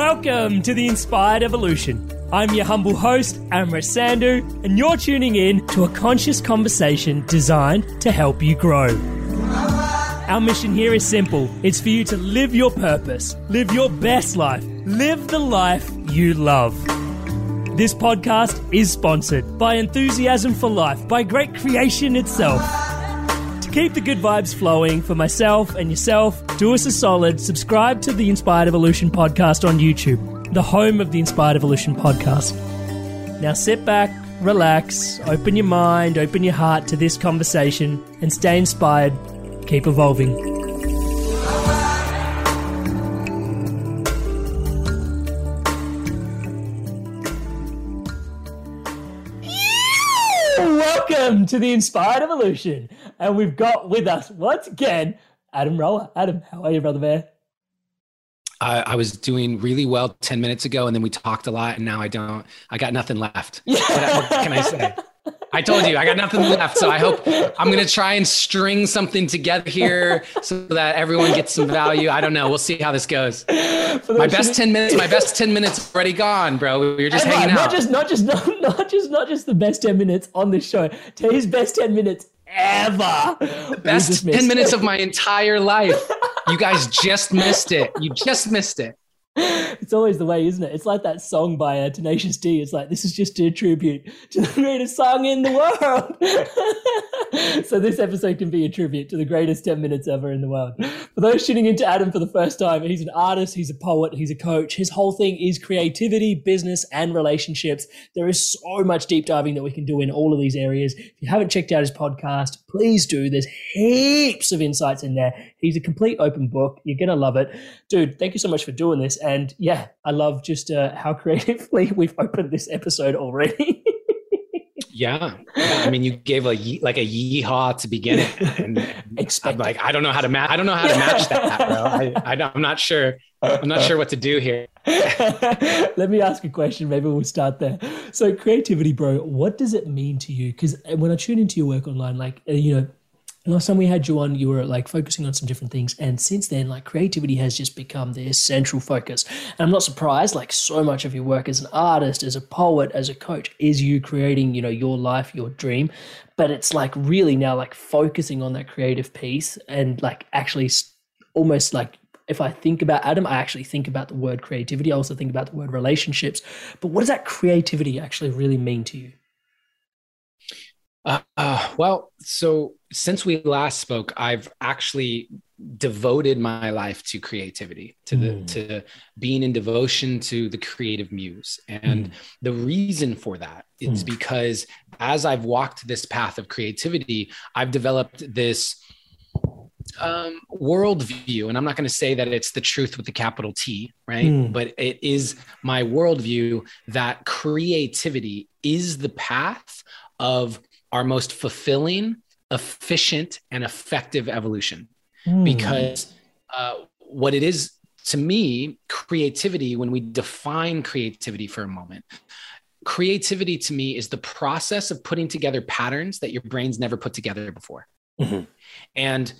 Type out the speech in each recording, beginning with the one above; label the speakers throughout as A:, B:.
A: Welcome to the Inspired Evolution. I'm your humble host, Amrit Sandhu, and you're tuning in to a conscious conversation designed to help you grow. Our mission here is simple it's for you to live your purpose, live your best life, live the life you love. This podcast is sponsored by Enthusiasm for Life, by Great Creation itself. Keep the good vibes flowing for myself and yourself, do us a solid, subscribe to the Inspired Evolution podcast on YouTube, the home of the Inspired Evolution podcast. Now sit back, relax, open your mind, open your heart to this conversation, and stay inspired. Keep evolving. To the Inspired Evolution. And we've got with us once again Adam Roller. Adam, how are you, brother bear?
B: I, I was doing really well 10 minutes ago, and then we talked a lot, and now I don't. I got nothing left. What, what can I say? I told you I got nothing left. So I hope I'm going to try and string something together here so that everyone gets some value. I don't know. We'll see how this goes. My best 10 minutes, my best 10 minutes already gone, bro. We were just
A: And
B: hanging
A: not
B: out.
A: just not just not, not just not just the best 10 minutes on this show. His best 10 minutes ever. We
B: best 10 minutes of my entire life. You guys just missed it. You just missed it.
A: It's always the way, isn't it? It's like that song by uh, Tenacious D. It's like this is just a tribute to the greatest song in the world. so this episode can be a tribute to the greatest 10 minutes ever in the world. For those tuning into Adam for the first time, he's an artist, he's a poet, he's a coach. His whole thing is creativity, business, and relationships. There is so much deep diving that we can do in all of these areas. If you haven't checked out his podcast, please do. There's heaps of insights in there. He's a complete open book. You're going to love it. Dude, thank you so much for doing this. And yeah, I love just uh, how creatively we've opened this episode already.
B: Yeah. Yeah, I mean, you gave a ye- like a yeehaw to begin it, and I'm like, I don't know how to match. I don't know how to match that, bro. I, I, I'm not sure. I'm not sure what to do here.
A: Let me ask a question. Maybe we'll start there. So, creativity, bro, what does it mean to you? Because when I tune into your work online, like, uh, you know, last time we had you on, you were like focusing on some different things. And since then, like, creativity has just become the central focus. And I'm not surprised, like, so much of your work as an artist, as a poet, as a coach is you creating, you know, your life, your dream. But it's like really now, like, focusing on that creative piece and like actually almost like if I think about Adam, I actually think about the word creativity. I also think about the word relationships. But what does that creativity actually really mean to you?
B: Uh, uh, well, so since we last spoke, I've actually devoted my life to creativity, to the
A: Mm.
B: to being in devotion to the creative muse, and the reason for that is
A: Mm.
B: because as I've walked this path of creativity, I've developed this um, worldview, and I'm not going to say that it's the truth with the capital T, right? Mm. But it is my worldview that creativity is the path of our most fulfilling, efficient, and effective evolution. Mm. Because uh, what it is to me, creativity, when we define creativity for a moment, creativity to me is the process of putting together patterns that your brain's never put together before. Mm-hmm. And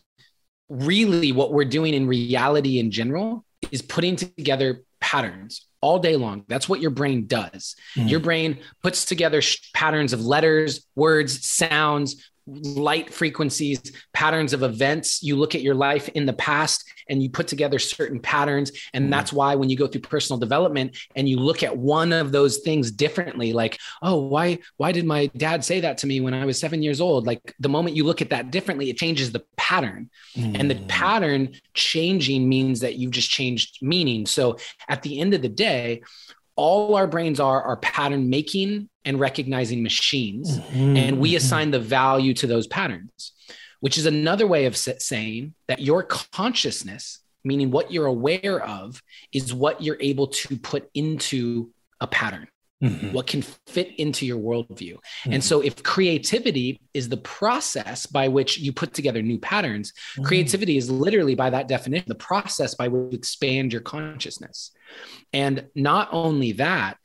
B: really, what we're doing in reality in general is putting together patterns all day long. That's what your brain does. Mm-hmm. Your brain puts together sh- patterns of letters, words, sounds, light frequencies, patterns of events. You look at your life in the past and you put together certain patterns. And mm-hmm. that's why when you go through personal development and you look at one of those things differently, like, oh, why, why did my dad say that to me when I was seven years old? Like the moment you look at that differently, it changes the pattern. Mm-hmm. And the mm. pattern changing means that you've just changed meaning. So at the end of the day, all our brains are are pattern making and recognizing machines mm-hmm. and we mm-hmm. assign the value to those patterns which is another way of saying that your consciousness, meaning what you're aware of, is what you're able to put into a pattern. Mm-hmm. What can fit into your worldview. Mm-hmm. And so, if creativity is the process by which you put together new patterns, mm-hmm. creativity is literally, by that definition, the process by which you expand your consciousness. And not only that,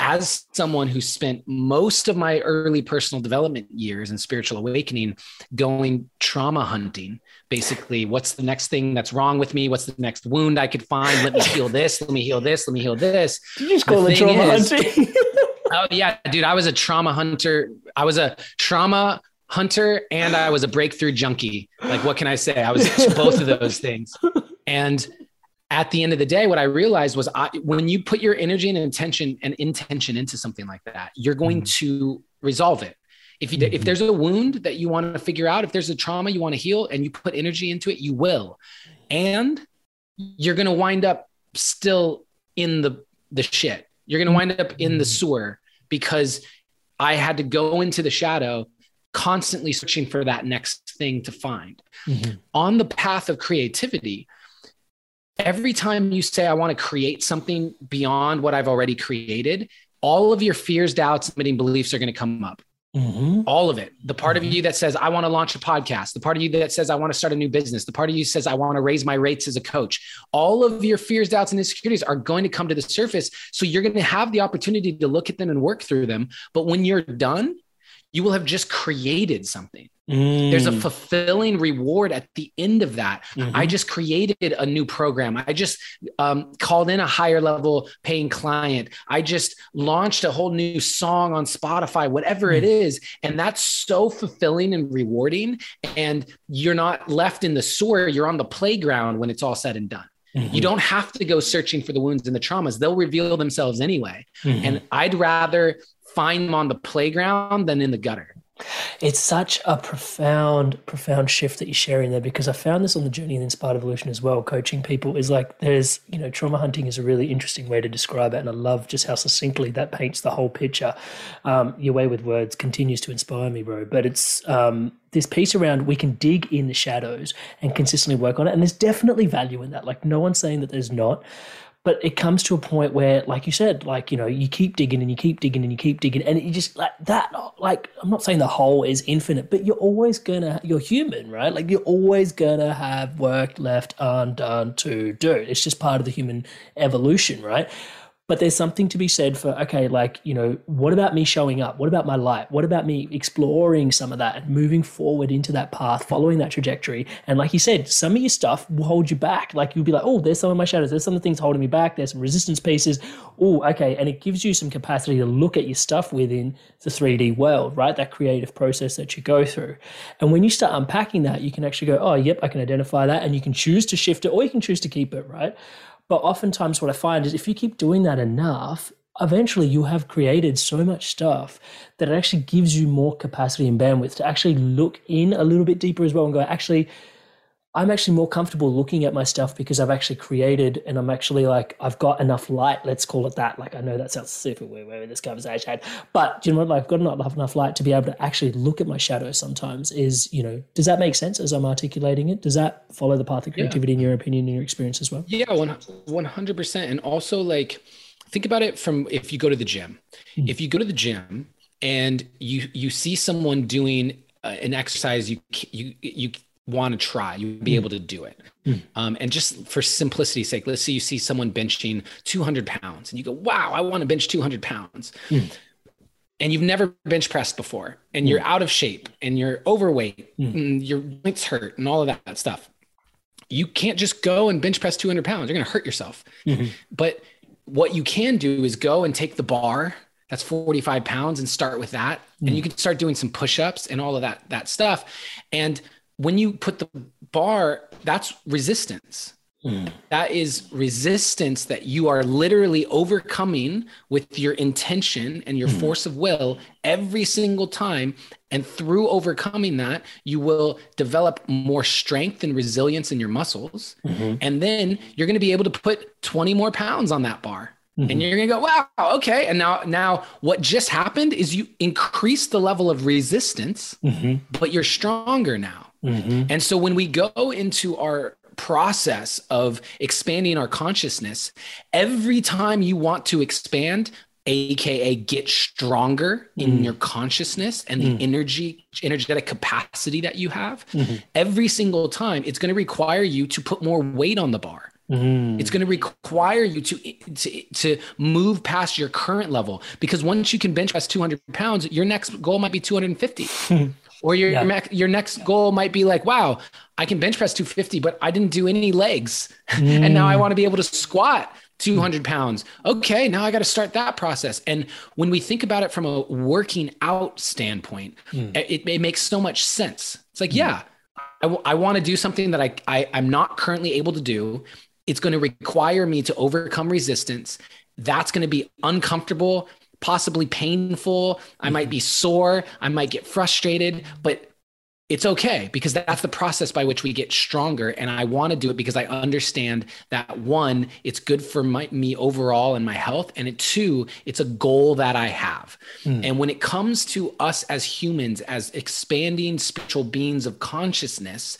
B: as someone who spent most of my early personal development years and spiritual awakening going trauma hunting, basically, what's the next thing that's wrong with me? What's the next wound I could find? Let me heal this. Let me heal this. Let me heal this.
A: Did you just call it trauma is, hunting?
B: oh yeah, dude, I was a trauma hunter. I was a trauma hunter and I was a breakthrough junkie. Like, what can I say? I was both of those things. And at the end of the day, what I realized was I, when you put your energy and intention and intention into something like that, you're going mm-hmm. to resolve it. If you, mm-hmm. if there's a wound that you want to figure out, if there's a trauma you want to heal and you put energy into it, you will. And you're going to wind up still in the, the shit. You're going to wind up in the mm-hmm. sewer because I had to go into the shadow constantly searching for that next thing to find. Mm-hmm. On the path of creativity, every time you say, I want to create something beyond what I've already created, all of your fears, doubts, limiting beliefs are going to come up. Mm-hmm. All of it. The part mm-hmm. of you that says, I want to launch a podcast, the part of you that says, I want to start a new business, the part of you says, I want to raise my rates as a coach. All of your fears, doubts, and insecurities are going to come to the surface. So you're going to have the opportunity to look at them and work through them. But when you're done, you will have just created something. Mm. There's a mm. fulfilling reward at the end of that. Mm-hmm. I just created a new program. I just um, called in a higher level paying client. I just launched a whole new song on Spotify, whatever mm. it is. And that's so fulfilling and rewarding. And you're not left in the sewer, you're on the playground when it's all said and done. Mm-hmm. You don't have to go searching for the wounds and the traumas. They'll reveal themselves anyway. Mm-hmm. And I'd rather find them on the playground than in the gutter.
A: It's such a profound, profound shift that you're sharing there because I found this on the journey in Inspired Evolution as well. Coaching people is like there's, you know, trauma hunting is a really interesting way to describe it. And I love just how succinctly that paints the whole picture. Um, your way with words continues to inspire me, bro. But it's um, this piece around we can dig in the shadows and consistently work on it. And there's definitely value in that. Like, no one's saying that there's not but it comes to a point where like you said like you know you keep digging and you keep digging and you keep digging and you just like that like i'm not saying the hole is infinite but you're always gonna you're human right? Like you're always gonna have work left undone to do. It's just part of the human evolution right but there's something to be said for, okay, like, you know, what about me showing up? What about my light? What about me exploring some of that and moving forward into that path, following that trajectory? And like you said, some of your stuff will hold you back. Like you'll be like, oh, there's some of my shadows. There's some of the things holding me back. There's some resistance pieces. Oh, okay. And it gives you some capacity to look at your stuff within the 3D world, right? That creative process that you go through. And when you start unpacking that, you can actually go, oh, yep, I can identify that. And you can choose to shift it or you can choose to keep it, right? But oftentimes, what I find is if you keep doing that enough, eventually you have created so much stuff that it actually gives you more capacity and bandwidth to actually look in a little bit deeper as well and go, actually, I'm actually more comfortable looking at my stuff because I've actually created and I'm actually like, I've got enough light, let's call it that. Like, I know that sounds super weird where this conversation had, but do you know what? Like, I've got enough, enough light to be able to actually look at my shadow sometimes. Is, you know, does that make sense as I'm articulating it? Does that follow the path of creativity yeah. in your opinion, in your experience as well?
B: Yeah, 100%. And also, like, think about it from if you go to the gym. Mm. If you go to the gym and you you see someone doing uh, an exercise you you you want to try, you'd be mm. able to do it. Mm. Um, and just for simplicity's sake, let's say you see someone benching 200 pounds and you go, wow, I want to bench 200 pounds. Mm. And you've never bench pressed before, and you're out of shape, and you're overweight, and your joints hurt, and all of that stuff. You can't just go and bench press 200 pounds. You're going to hurt yourself. Mm-hmm. But what you can do is go and take the bar that's 45 pounds and start with that. And you can start doing some push-ups and all of that that stuff. And when you put the bar, that's resistance. Mm. That is resistance that you are literally overcoming with your intention and your mm. force of will every single time. And through overcoming that, you will develop more strength and resilience in your muscles. Mm-hmm. And then you're going to be able to put 20 more pounds on that bar. Mm-hmm. And you're going to go, wow, okay. And now, now what just happened is you increase the level of resistance, mm-hmm. but you're stronger now. Mm-hmm. And so when we go into our process of expanding our consciousness, every time you want to expand, aka get stronger in mm. your consciousness and the mm. energy energetic capacity that you have mm-hmm. every single time it's going to require you to put more weight on the bar mm. it's going to require you to, to to move past your current level because once you can bench press 200 pounds your next goal might be 250 Or your yeah. your next goal might be like, wow, I can bench press 250, but I didn't do any legs, mm. and now I want to be able to squat 200 pounds. Okay, now I got to start that process. And when we think about it from a working out standpoint, mm. it, it, makes so much sense. It's like, mm. yeah, I, w- I want to do something that I, I I'm not currently able to do. It's going to require me to overcome resistance. That's going to be uncomfortable possibly painful. I might be sore. I might get frustrated, but it's okay because that's the process by which we get stronger. And I want to do it because I understand that one, it's good for my, me overall and my health. And it, two, it's a goal that I have. Mm. And when it comes to us as humans, as expanding spiritual beings of consciousness,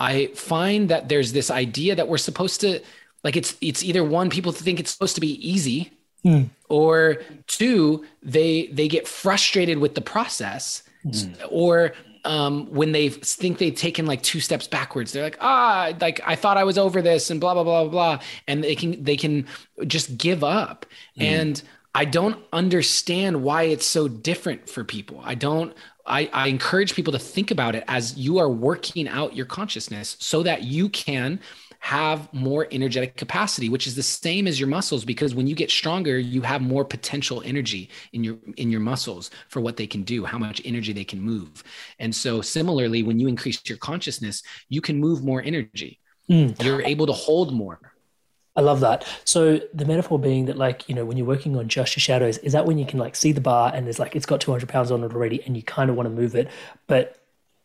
B: I find that there's this idea that we're supposed to like it's it's either one people think it's supposed to be easy mm. or two they they get frustrated with the process mm. or um, when they think they've taken like two steps backwards they're like ah like i thought i was over this and blah blah blah blah and they can they can just give up mm. and i don't understand why it's so different for people i don't I, I, encourage people to think about it as you are working out your consciousness so that you can have more energetic capacity, which is the same as your muscles because when you get stronger, you have more potential energy in your in your muscles for what they can do, how much energy they can move. And so similarly, when you increase your consciousness, you can move more energy. Mm. You're able to hold more.
A: I love that. So the metaphor being that, like, you know, when you're working on just your shadows, is that when you can like see the bar and there's like it's got 200 pounds on it already, and you kind of want to move it, but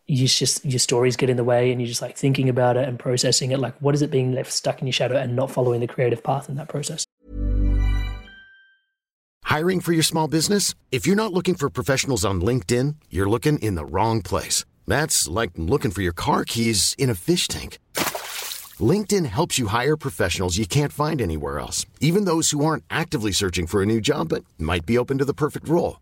A: you just your stories get in the way and you're just like thinking about it and processing it. Like what is it being left stuck in your shadow and not following the creative path in that process?
C: Hiring for your small business? If you're not looking for professionals on linkedin you're looking in the wrong place. That's like looking for your car keys in a fish tank. Linkedin helps you hire professionals you can't find anywhere else even those who aren't actively searching for a new job but might be open to the perfect role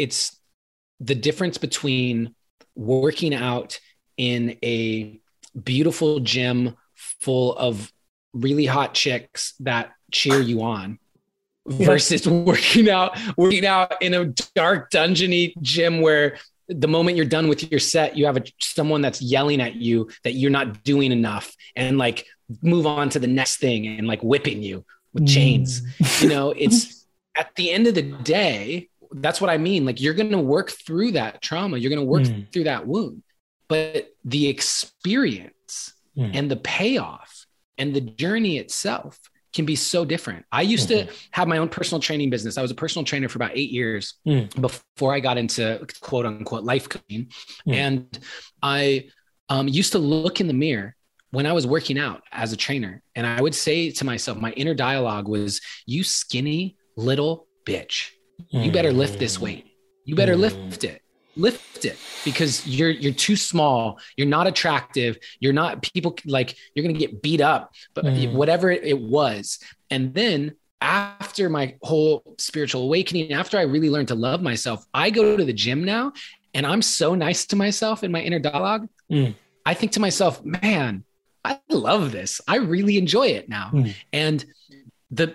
B: it's the difference between working out in a beautiful gym full of really hot chicks that cheer you on versus working out working out in a dark dungeony gym where the moment you're done with your set you have a, someone that's yelling at you that you're not doing enough and like move on to the next thing and like whipping you with chains. Mm. You know it's at the end of the day that's what i mean like you're going to work through that trauma you're going to work
A: Mm.
B: through that wound but the experience
A: Mm.
B: and the payoff and the journey itself can be so different. I used to have my own personal training business. I was a personal trainer for about eight years
A: Mm.
B: before I got into quote unquote life coaching.
A: Mm.
B: And I um, used to look in the mirror when I was working out as a trainer. And I would say to myself, my inner dialogue was, You skinny little bitch. You better lift this weight. You better
A: Mm.
B: lift it. Lift it because you're you're too small. You're not attractive. You're not people like you're gonna get beat up. But
A: Mm.
B: whatever it was, and then after my whole spiritual awakening, after I really learned to love myself, I go to the gym now, and I'm so nice to myself in my inner dialogue.
A: Mm.
B: I think to myself, man, I love this. I really enjoy it now,
A: Mm.
B: and the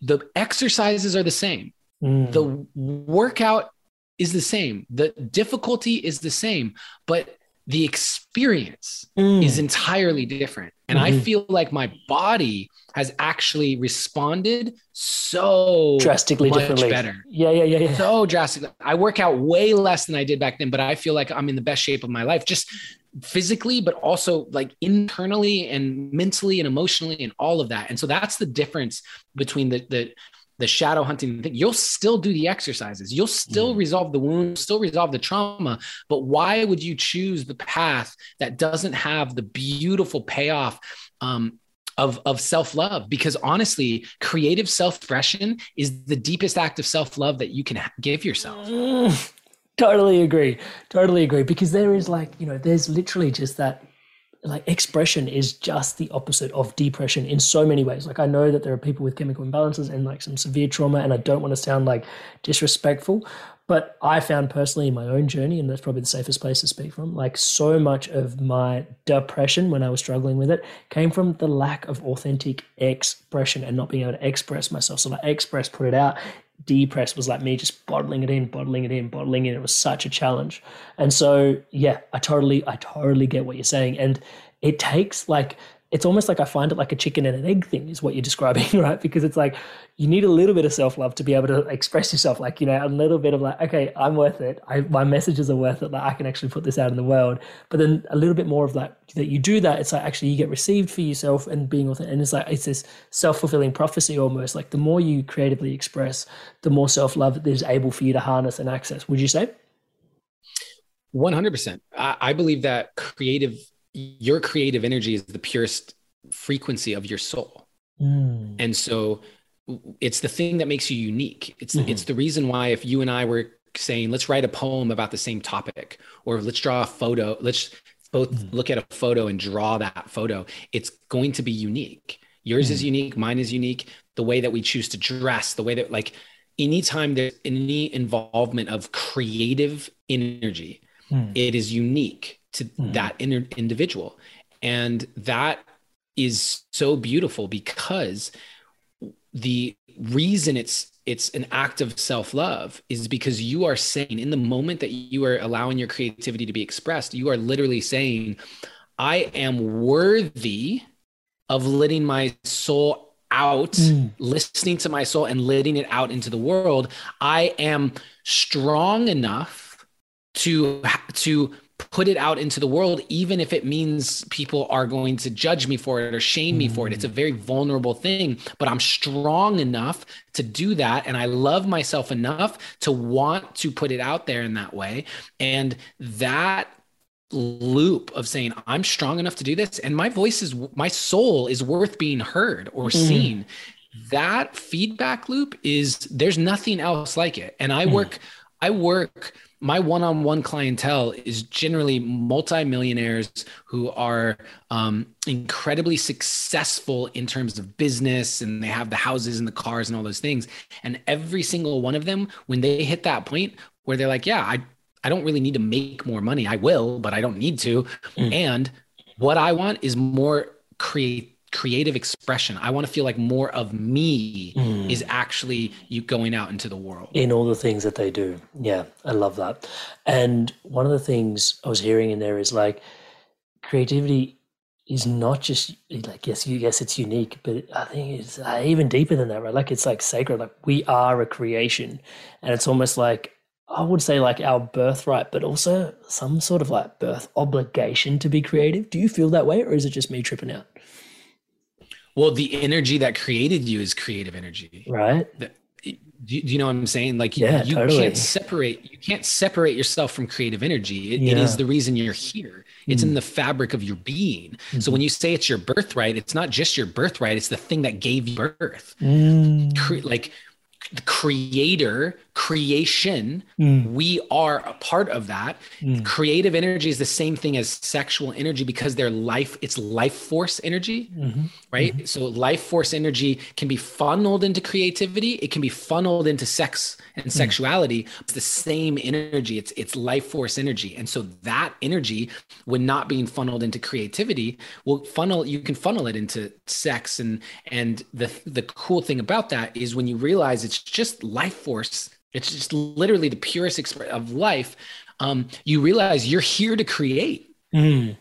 B: the exercises are the same
A: Mm.
B: the workout is the same the difficulty is the same but the experience
A: Mm.
B: is entirely different and i
A: Mhm.
B: feel like my body has actually responded so
A: drastically
B: much
A: differently.
B: better
A: Yeah, yeah, yeah, yeah.
B: so drastically i work out way less than i did back then but i feel like i'm in the best shape of my life just physically but also like internally and mentally and emotionally and all of that and so that's the difference between the the the shadow hunting thing you'll still do the exercises. You'll still resolve the wound still resolve the trauma but why would you choose the path that doesn't have the beautiful payoff um, of, of self-love? Because honestly creative self-expression is the deepest act of self-love that you can give yourself.
A: Mm, totally agree. Totally agree. Because there is like, you know, there's literally just that like expression is just the opposite of depression in so many ways. Like I know that there are people with chemical imbalances and like some severe trauma, and I don't want to sound like disrespectful, but I found personally in my own journey, and that's probably the safest place to speak from, like so much of my depression when I was struggling with it came from the lack of authentic expression and not being able to express myself. So like express, put it out, depress was like me just bottling it in, bottling it in, bottling it. in. It was such a challenge. And so, yeah, I totally, I totally get what you're saying. And it takes like, it's almost like I find it like a chicken and an egg thing, is what you're describing, right? Because it's like you need a little bit of self love to be able to express yourself, like you know, a little bit of like, okay, I'm worth it. I, my messages are worth it. Like I can actually put this out in the world. But then a little bit more of like that you do that. It's like actually you get received for yourself and being authentic. And it's like it's this self fulfilling prophecy almost. Like the more you creatively express, the more self love that is able for you to harness and access. Would you say?
B: 100% I, I believe that creative your creative energy is the purest frequency of your soul
A: Mm.
B: and so it's the thing that makes you unique it's
A: Mhm.
B: it's the reason why if you and i were saying let's write a poem about the same topic or let's draw a photo let's both
A: Mhm.
B: look at a photo and draw that photo it's going to be unique yours is unique mine is unique the way that we choose to dress the way that like anytime there's any involvement of creative energy
A: Mm.
B: it is unique to
A: Mhm.
B: that inner individual and that is so beautiful because the reason it's it's an act of self-love is because you are saying in the moment that you are allowing your creativity to be expressed you are literally saying i am worthy of letting my soul out
A: Mm.
B: listening to my soul and letting it out into the world i am strong enough to to put it out into the world even if it means people are going to judge me for it or shame me for it it's a very vulnerable thing but i'm strong enough to do that and i love myself enough to want to put it out there in that way and that loop of saying i'm strong enough to do this and my voice is my soul is worth being heard or
A: Mhm.
B: seen that feedback loop is there's nothing else like it and i
A: Mm.
B: work i work my one-on-one clientele is generally multimillionaires who are um, incredibly successful in terms of business and they have the houses and the cars and all those things. And every single one of them when they hit that point where they're like yeah i i don't really need to make more money. I will but i don't need to. Mm. and what i want is more create creative expression. I want to feel like more of me mm. is actually you going out into the world.
A: In all the things that they do. Yeah, I love that. And one of the things I was hearing in there is like creativity is not just like yes, you yes, it's unique, but I think it's uh, even deeper than that, right? Like it's like sacred. Like we are a creation, and it's almost like I would say like our birthright, but also some sort of like birth obligation to be creative. Do you feel that way, or is it just me tripping out?
B: Well, the energy that created you is creative energy.
A: Right.
B: The, do, you, you know what I'm saying? Like
A: yeah,
B: you,
A: totally.
B: can't separate you can't separate yourself from creative energy. It, yeah. it is the reason you're here. It's mm. in the fabric of your being. Mm-hmm. So when you say it's your birthright, it's not just your birthright, it's the thing that gave you birth. Mm. Cre- like the creator creation mm. we are a part of that mm. creative energy is the same thing as sexual energy because they're life it's life force energy mm-hmm. right mm-hmm. so life force energy can be funneled into creativity it can be funneled into sex and mm. sexuality it's the same energy it's it's life force energy and so that energy when not being funneled into creativity will funnel you can funnel it into sex and and the the cool thing about that is when you realize it's just life force it's just literally the purest expression of life um, you realize you're here to create mm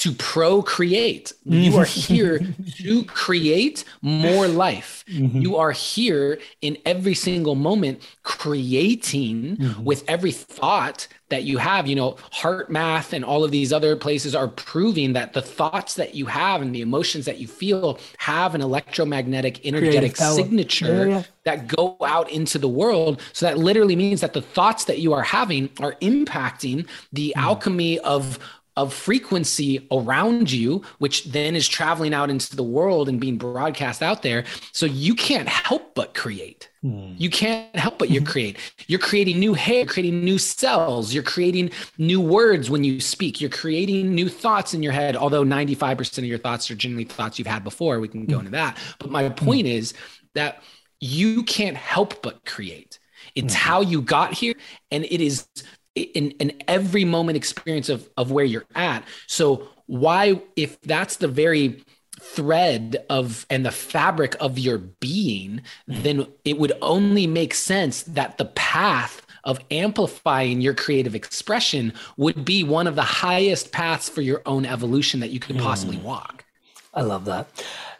B: to procreate. You are here to create more life. Mm-hmm. You are here in every single moment creating mm-hmm. with every thought that you have. You know, HeartMath and all of these other places are proving that the thoughts that you have and the emotions that you feel have an electromagnetic energetic signature yeah, yeah. that go out into the world. So that literally means that the thoughts that you are having are impacting the mm. alchemy of of frequency around you, which then is traveling out into the world and being broadcast out there. So you can't help but create. Hmm. You can't help but you create. You're creating new hair, creating new cells, you're creating new words when you speak, you're creating new thoughts in your head. Although 95% of your thoughts are generally thoughts you've had before, we can go hmm. into that. But my point is that you can't help but create. It's hmm. how you got here, and it is in, in every moment experience of, of where you're at. So why, if that's the very thread of and the fabric of your being, then it would only make sense that the path of amplifying your creative expression would be one of the highest paths for your own evolution that you could possibly mm. walk.
A: I love that.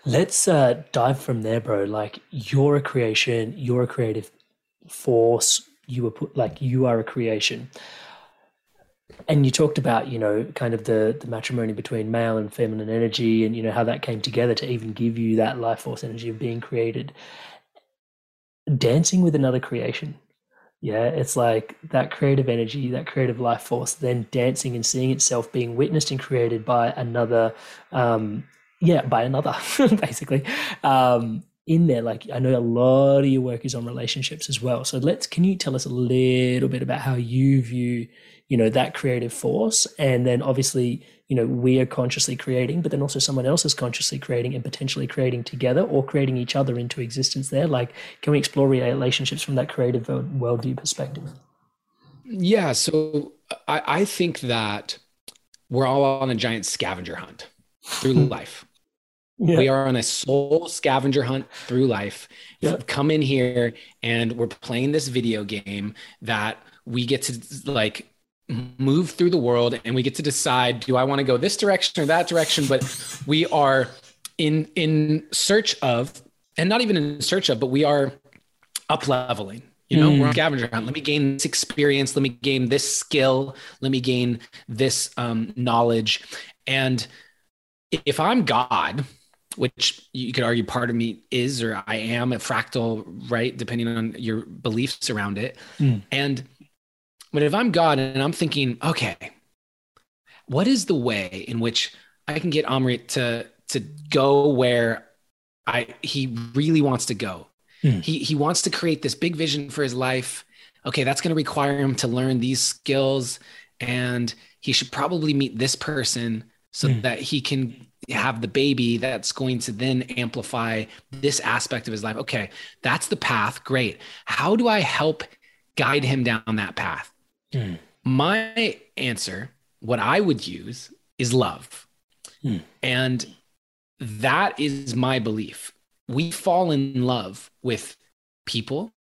A: Let's uh, dive from there, bro. Like you're a creation, you're a creative force, you were put like you are a creation. And you talked about you know kind of the the matrimony between male and feminine energy and you know how that came together to even give you that life force energy of being created. Dancing with another creation. Yeah it's like that creative energy that creative life force then dancing and seeing itself being witnessed and created by another um yeah by another basically. Um in there like i know a lot of your work is on relationships as well. So let's can you tell us a little bit about how you view you know that creative force? And then obviously you know we are consciously creating but then also someone else is consciously creating and potentially creating together or creating each other into existence there. Like can we explore relationships from that creative worldview perspective?
B: Yeah so i, I think that we're all on a giant scavenger hunt through life yeah. We are on a soul scavenger hunt through life. Yeah. Come in here and we're playing this video game that we get to like move through the world and we get to decide do I want to go this direction or that direction but we are in in search of and not even in search of but we are up leveling you know, mm. we're on scavenger hunt. Let me gain this experience. Let me gain this skill. Let me gain this um, knowledge. And if I'm God, which you could argue part of me is or I am a fractal, right? Depending on your beliefs around it. Mm. And but if I'm God and I'm thinking, okay, what is the way in which I can get Amrit to to go where I he really wants to go? Hmm. He he wants to create this big vision for his life. okay, that's going to require him to learn these skills and he should probably meet this person so mm. that he can have the baby that's going to then amplify this aspect of his life. Okay, that's the path. Great. How do I help guide him down that path? Mm. My answer, what I would use is love. Mm. And that is my belief. We fall in love with people,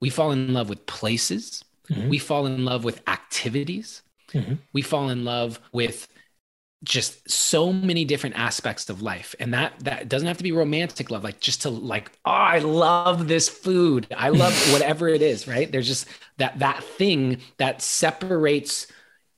B: we fall in love with places, mm-hmm. we fall in love with activities, mm-hmm. we fall in love with just so many different aspects of life and that that doesn't have to be romantic love like just to like oh i love this food i love whatever it is right there's just that that thing that separates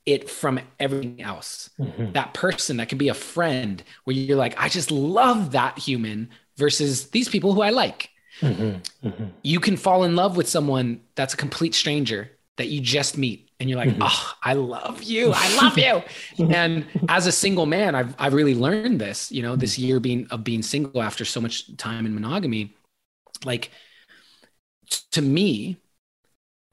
B: it from everything else mm-hmm. that person that can be a friend where you're like i just love that human versus these people who i like mm-hmm. Mm-hmm. you can fall in love with someone that's a complete stranger that you just meet and you're like, mm-hmm. oh, I love you. I love you. and as a single man, I've, I've really learned this, you know, this year being of being single after so much time in monogamy, like to me,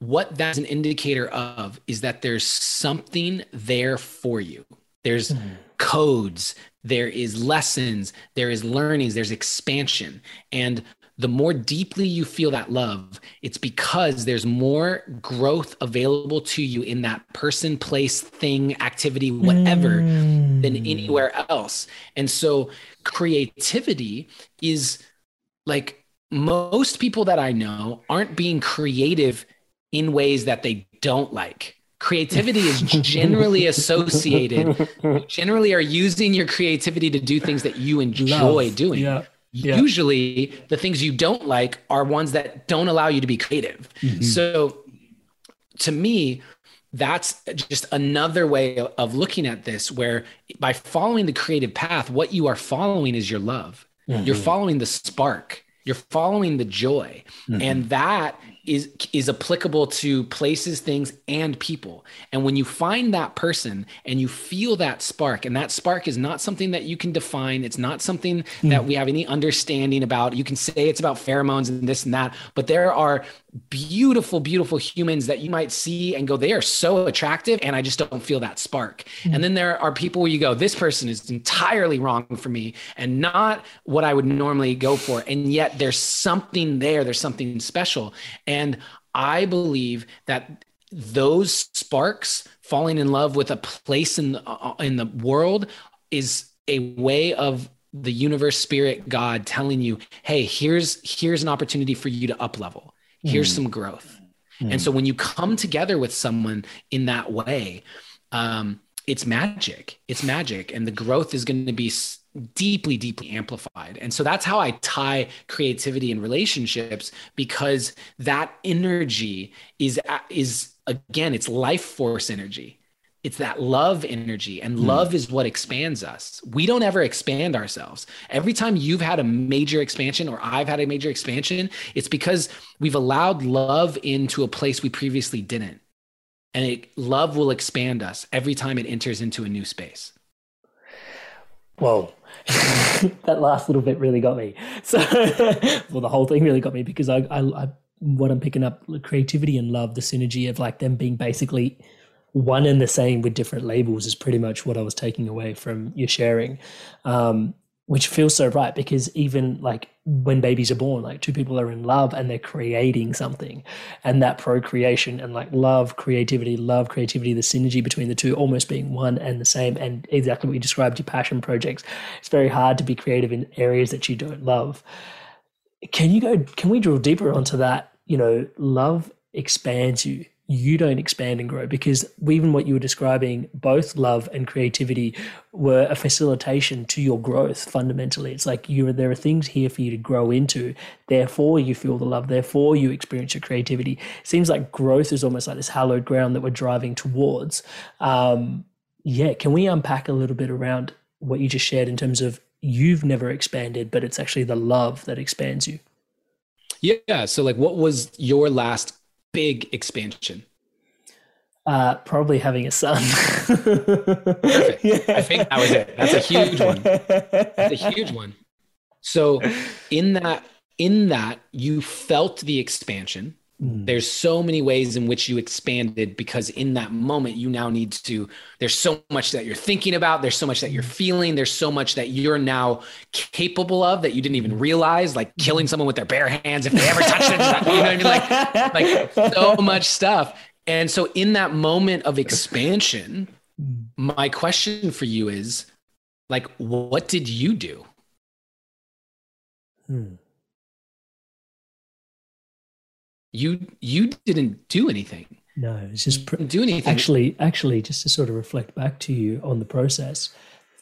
B: what that's an indicator of is that there's something there for you. There's mm-hmm. codes, there is lessons, there is learnings, there's expansion. And the more deeply you feel that love, it's because there's more growth available to you in that person, place, thing, activity, whatever, mm. than anywhere else. And so creativity is like most people that I know aren't being creative in ways that they don't like. Creativity is generally associated, you generally are using your creativity to do things that you enjoy love. doing. Yeah yeah. usually the things you don't like are ones that don't allow you to be creative. Mm-hmm. So to me, that's just another way of looking at this where by following the creative path, what you are following is your love. Mm-hmm. You're following the spark. You're following the joy. Mm-hmm. And that is is applicable to places things and people and when you find that person and you feel that spark and that spark is not something that you can define it's not something mm. that we have any understanding about you can say it's about pheromones and this and that but there are beautiful beautiful humans that you might see and go they are so attractive and i just don't feel that spark. Mm. and then there are people where you go this person is entirely wrong for me and not what i would normally go for and yet there's something there there's something special. And and I believe that those sparks falling in love with a place in the, uh, in the world is a way of the universe spirit god telling you hey here's here's an opportunity for you to up level here's mm. some growth. Mm. and so when you come together with someone in that way um, it's magic. It's magic. And the growth is going to be deeply deeply amplified. And so that's how i tie creativity and relationships because that energy is is again it's life force energy it's that love energy and hmm. love mm. is what expands us we don't ever expand ourselves every time you've had a major expansion or i've had a major expansion it's because we've allowed love into a place we previously didn't and it, love will expand us every time it enters into a new space
A: Whoa. that last little bit really got me. So, well, the whole thing really got me because I, I, I, what I'm picking up, creativity and love, the synergy of like them being basically one and the same with different labels is pretty much what I was taking away from your sharing. Um, which feels so right because even like when babies are born like two people are in love and they're creating something and that procreation and like love creativity love creativity the synergy between the two almost being one and the same and exactly what you described your passion projects it's very hard to be creative in areas that you don't love can you go can we drill deeper onto that you know love expands you you don't expand and grow because even what you were describing, both love and creativity were a facilitation to your growth fundamentally. It's like you there are things here for you to grow into. Therefore, you feel the love. Therefore, you experience your creativity. It seems like growth is almost like this hallowed ground that we're driving towards. Um, yeah, can we unpack a little bit around what you just shared in terms of you've never expanded, but it's actually the love that expands you?
B: Yeah. So, like, what was your last big expansion?
A: Uh, probably having a son.
B: Perfect. Yeah. I think that was it. That's a huge one. That's a huge one. So in that in that you felt the expansion Mm. There's so many ways in which you expanded because in that moment, you now need to, there's so much that you're thinking about. There's so much that you're feeling. There's so much that you're now capable of that you didn't even realize, like killing someone with their bare hands if they ever touched it. You know what I mean? Like, like so much stuff. And so in that moment of expansion, my question for you is like, what did you do? Hmm. You you didn't do anything.
A: No, it's just
B: pr- do anything.
A: Actually, actually, just to sort of reflect back to you on the process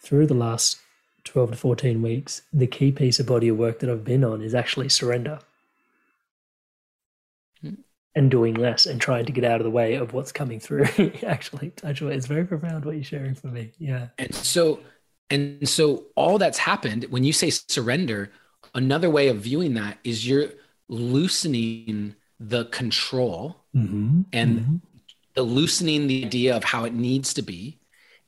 A: through the last twelve to fourteen weeks, the key piece of body of work that I've been on is actually surrender hmm. and doing less and trying to get out of the way of what's coming through. actually, actually, it's very profound what you're sharing for me. Yeah,
B: and so and so all that's happened when you say surrender. Another way of viewing that is you're loosening the control mm-hmm. and mm-hmm. the loosening the idea of how it needs to be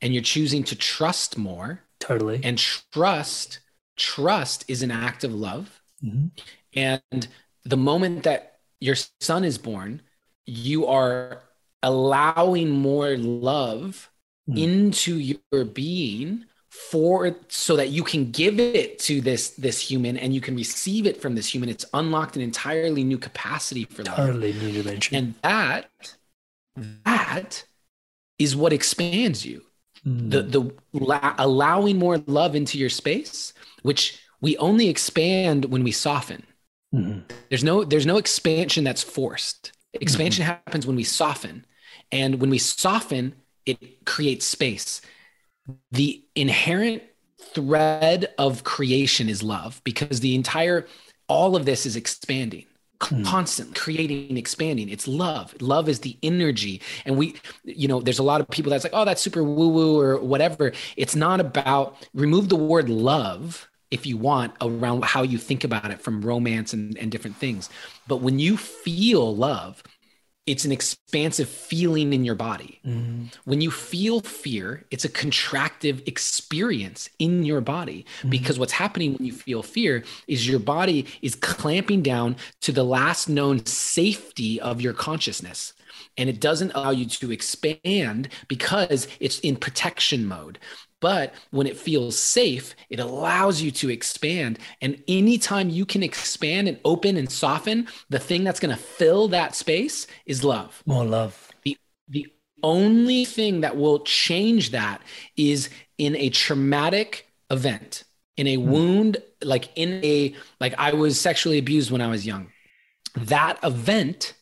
B: and you're choosing to trust more
A: totally
B: and trust trust is an act of love mm-hmm. and the moment that your son is born you are allowing more love mm. into your being for so that you can give it to this this human and you can receive it from this human. It's unlocked an entirely new capacity for love
A: totally new dimension.
B: And that that is what expands you. Mm. the the la- allowing more love into your space which we only expand when we soften. Mm. there's no there's no expansion that's forced. Expansion mm-hmm. happens when we soften. And when we soften it creates space the inherent thread of creation is love because the entire all of this is expanding hmm. constantly creating expanding. It's love. Love is the energy. And we you know there's a lot of people that's like oh that's super woo woo or whatever. It's not about remove the word love if you want around how you think about it from romance and, and different things. But when you feel love it's an expansive feeling in your body. Mm-hmm. When you feel fear, it's a contractive experience in your body mm-hmm. because what's happening when you feel fear is your body is clamping down to the last known safety of your consciousness and it doesn't allow you to expand because it's in protection mode. But when it feels safe, it allows you to expand. And anytime you can expand and open and soften, the thing that's going to fill that space is love.
A: More love.
B: The, the only thing that will change that is in a traumatic event, in a hmm. wound, like in a, like I was sexually abused when I was young. That event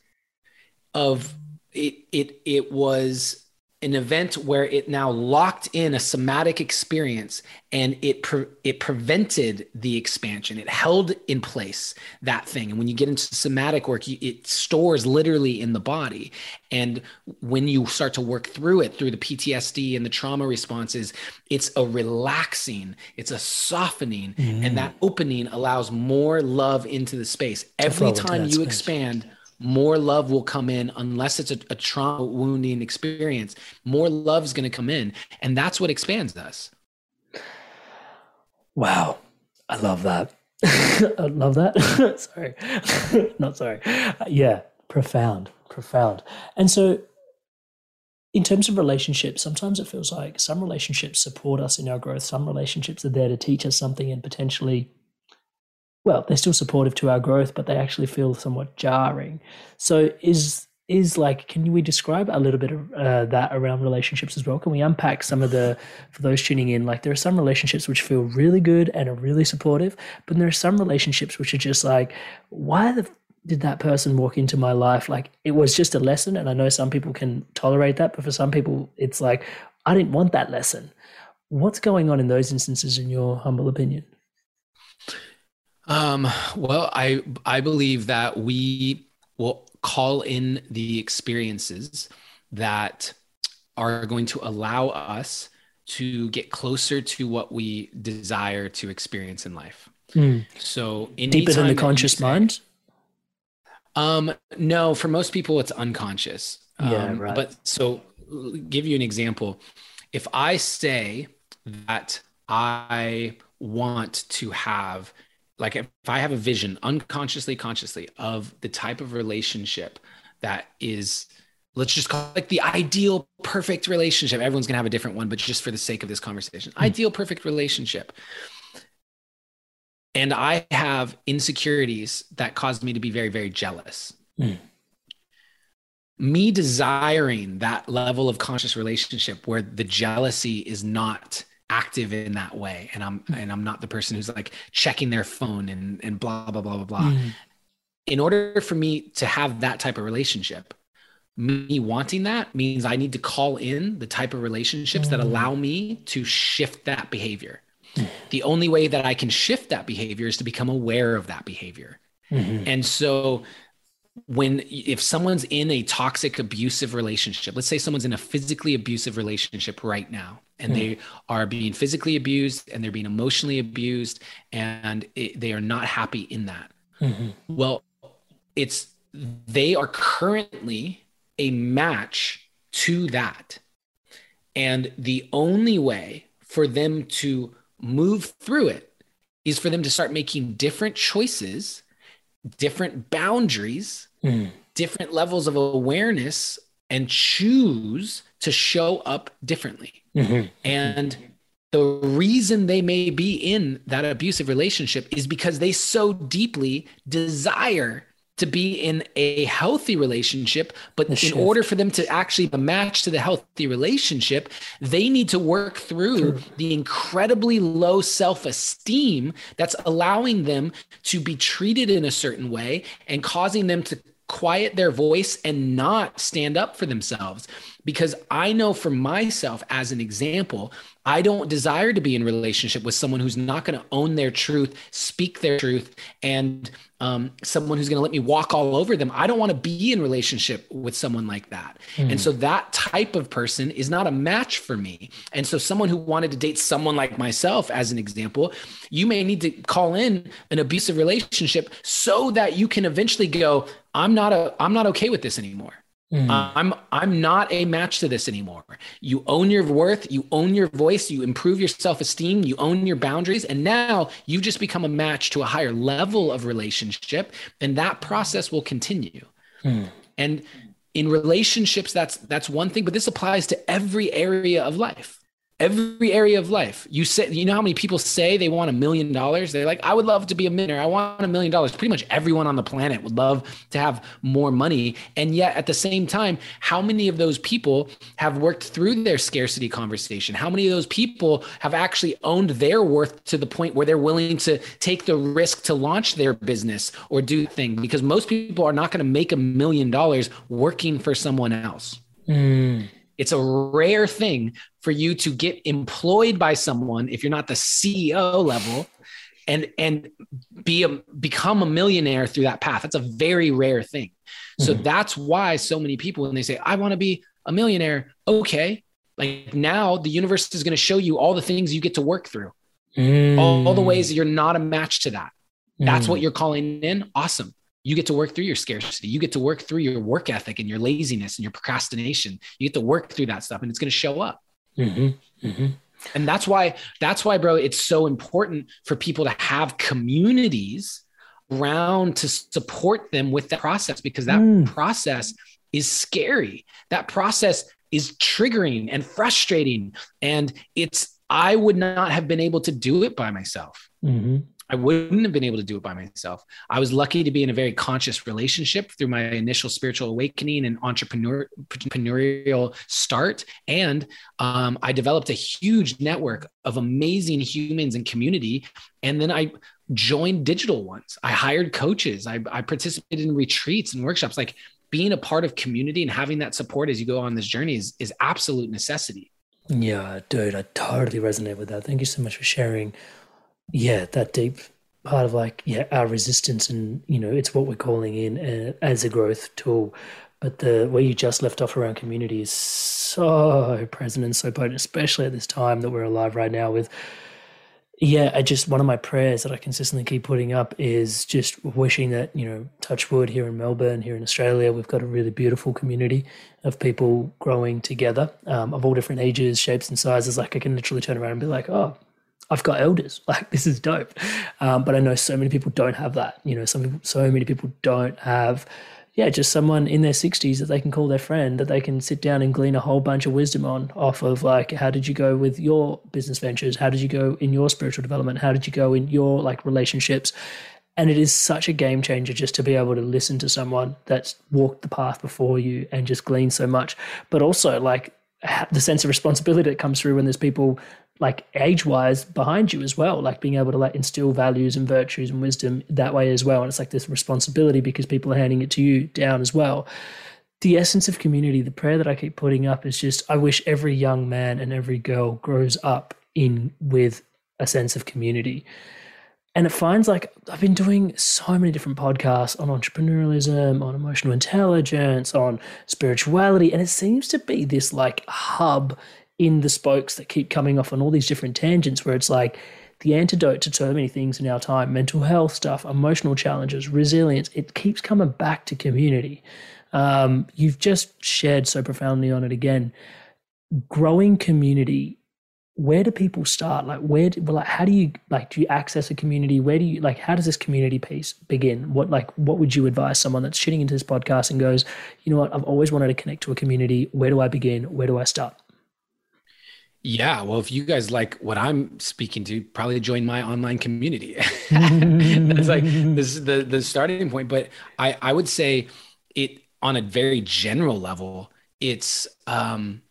B: of it, it, it was an event where it now locked in a somatic experience and it pre- it prevented the expansion. It held in place that thing. And when you get into somatic work you, it stores literally in the body. And when you start to work through it through the PTSD and the trauma responses it's a relaxing it's a softening. Mm. and that opening allows more love into the space. Every time you space. expand more love will come in unless it's a, a trauma wounding experience. More love is going to come in and that's what expands us.
A: Wow. I love that. I love that. Sorry. Not sorry. Uh, yeah profound profound. And so in terms of relationships sometimes it feels like some relationships support us in our growth some relationships are there to teach us something and potentially well, they're still supportive to our growth, but they actually feel somewhat jarring. So, is is like, can we describe a little bit of uh, that around relationships as well? Can we unpack some of the for those tuning in? Like, there are some relationships which feel really good and are really supportive, but there are some relationships which are just like, why the did that person walk into my life? Like, it was just a lesson, and I know some people can tolerate that, but for some people, it's like, I didn't want that lesson. What's going on in those instances, in your humble opinion?
B: Um, well, I I believe that we will call in the experiences that are going to allow us to get closer to what we desire to experience in life. Mm. So
A: deeper than the conscious say, mind.
B: Um, no, for most people it's unconscious. Yeah, um, right. But so give you an example. If I say that I want to have like if I have a vision unconsciously, consciously of the type of relationship that is, let's just call it like the ideal perfect relationship. Everyone's gonna have a different one, but just for the sake of this conversation, mm. ideal perfect relationship. And I have insecurities that caused me to be very, very jealous. Mm. Me desiring that level of conscious relationship where the jealousy is not active in that way and i'm and i'm not the person who's like checking their phone and and blah blah blah blah blah mm. in order for me to have that type of relationship me wanting that means i need to call in the type of relationships mm. that allow me to shift that behavior mm. the only way that i can shift that behavior is to become aware of that behavior mm-hmm. and so when if someone's in a toxic abusive relationship let's say someone's in a physically abusive relationship right now and mm. they are being physically abused and they're being emotionally abused and it, they are not happy in that mm-hmm. well it's they are currently a match to that and the only way for them to move through it is for them to start making different choices different boundaries mm. different levels of awareness and choose to show up differently Mm-hmm. And the reason they may be in that abusive relationship is because they so deeply desire to be in a healthy relationship. But in order for them to actually match to the healthy relationship, they need to work through True. the incredibly low self esteem that's allowing them to be treated in a certain way and causing them to quiet their voice and not stand up for themselves. Because I know for myself, as an example, I don't desire to be in relationship with someone who's not going to own their truth, speak their truth, and um, someone who's going to let me walk all over them. I don't want to be in relationship with someone like that. Mm. And so that type of person is not a match for me. And so someone who wanted to date someone like myself, as an example, you may need to call in an abusive relationship so that you can eventually go, I'm not a, I'm not okay with this anymore. Mm. I'm I'm not a match to this anymore. You own your worth, you own your voice, you improve your self-esteem, you own your boundaries and now you just become a match to a higher level of relationship and that process will continue. Mm. And in relationships that's that's one thing but this applies to every area of life every area of life. You say, you know how many people say they want a million dollars? They're like, I would love to be a millionaire. I want a million dollars. Pretty much everyone on the planet would love to have more money. And yet at the same time, how many of those people have worked through their scarcity conversation? How many of those people have actually owned their worth to the point where they're willing to take the risk to launch their business or do things? Because most people are not going to make a million dollars working for someone else. Mm. It's a rare thing for you to get employed by someone if you're not the CEO level and and be a become a millionaire through that path. That's a very rare thing. So mm-hmm. that's why so many people when they say I want to be a millionaire, okay, like now the universe is going to show you all the things you get to work through. Mm. All, all, the ways you're not a match to that. That's mm. what you're calling in. Awesome you get to work through your scarcity. You get to work through your work ethic and your laziness and your procrastination. You get to work through that stuff and it's going to show up. Mm-hmm. Mm-hmm. And that's why, that's why, bro, it's so important for people to have communities around to support them with that process because that mm. process is scary. That process is triggering and frustrating. And it's, I would not have been able to do it by myself. Mm-hmm. I wouldn't have been able to do it by myself. I was lucky to be in a very conscious relationship through my initial spiritual awakening and entrepreneur, entrepreneurial start. And um, I developed a huge network of amazing humans and community. And then I joined digital ones. I hired coaches. I, I participated in retreats and workshops. Like being a part of community and having that support as you go on this journey is, is absolute necessity.
A: Yeah, dude, I totally resonate with that. Thank you so much for sharing yeah, that deep part of like yeah our resistance and you know it's what we're calling in uh, as a growth tool. But the where you just left off around community is so present and so potent especially at this time that we're alive right now with yeah i just one of my prayers that i consistently keep putting up is just wishing that you know touch wood here in melbourne here in australia we've got a really beautiful community of people growing together um, of all different ages shapes and sizes. Like i can literally turn around and be like oh I've got elders. Like this is dope. Um, but I know so many people don't have that. You know, some so many people don't have, yeah, just someone in their 60s that they can call their friend, that they can sit down and glean a whole bunch of wisdom on off of like, how did you go with your business ventures? How did you go in your spiritual development? How did you go in your like relationships? And it is such a game changer just to be able to listen to someone that's walked the path before you and just glean so much. But also, like, the sense of responsibility that comes through when there's people like age wise behind you as well like being able to like instill values and virtues and wisdom that way as well. And it's like this responsibility because people are handing it to you down as well. The essence of community the prayer that i keep putting up is just i wish every young man and every girl grows up in with a sense of community and it finds like I've been doing so many different podcasts on entrepreneurialism, on emotional intelligence, on spirituality, and it seems to be this like hub in the spokes that keep coming off on all these different tangents where it's like the antidote to so many things in our time mental health stuff, emotional challenges, resilience it keeps coming back to community. Um, you've just shared so profoundly on it again. Growing community where do people start? Like where do, like how do you like do you access a community? Where do you like how does this community piece begin? What like what would you advise someone that's shitting into this podcast and goes you know what? I've always wanted to connect to a community. Where do i begin? Where do i start?
B: Yeah well if you guys like what i'm speaking to probably join my online community. That's like this is the the starting point but i i would say it on a very general level it's um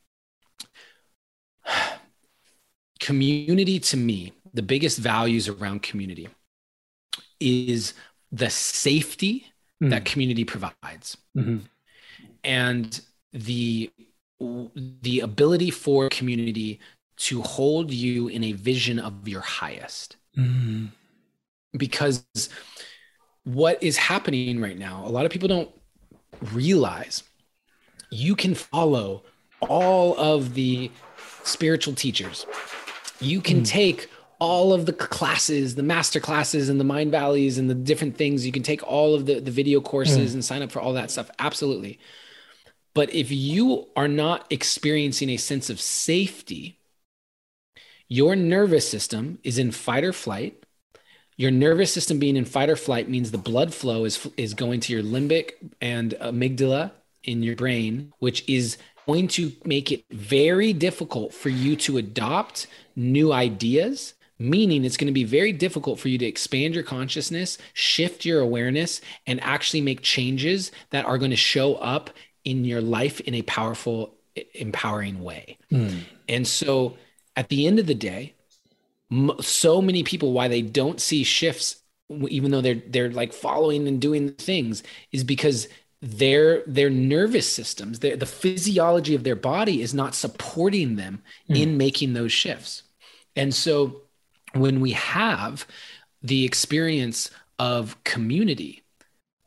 B: community to me, the biggest values around community is the safety mm. that community provides mm-hmm. and the the ability for community to hold you in a vision of your highest mm. because what is happening right now a lot of people don't realize you can follow all of the spiritual teachers you can mm. take all of the classes, the master classes and the Mindvalleys and the different things. You can take all of the, the video courses mm. and sign up for all that stuff. Absolutely. But if you are not experiencing a sense of safety, your nervous system is in fight or flight. Your nervous system being in fight or flight means the blood flow is, is going to your limbic and amygdala in your brain, which is going to make it very difficult for you to adopt new ideas meaning it's going to be very difficult for you to expand your consciousness, shift your awareness, and actually make changes that are going to show up in your life in a powerful, empowering way. Mm. And so at the end of the day, so many people why they don't see shifts even though they're they're like following and doing things is because their their nervous systems their, the physiology of their body is not supporting them mm. in making those shifts. And so when we have the experience of community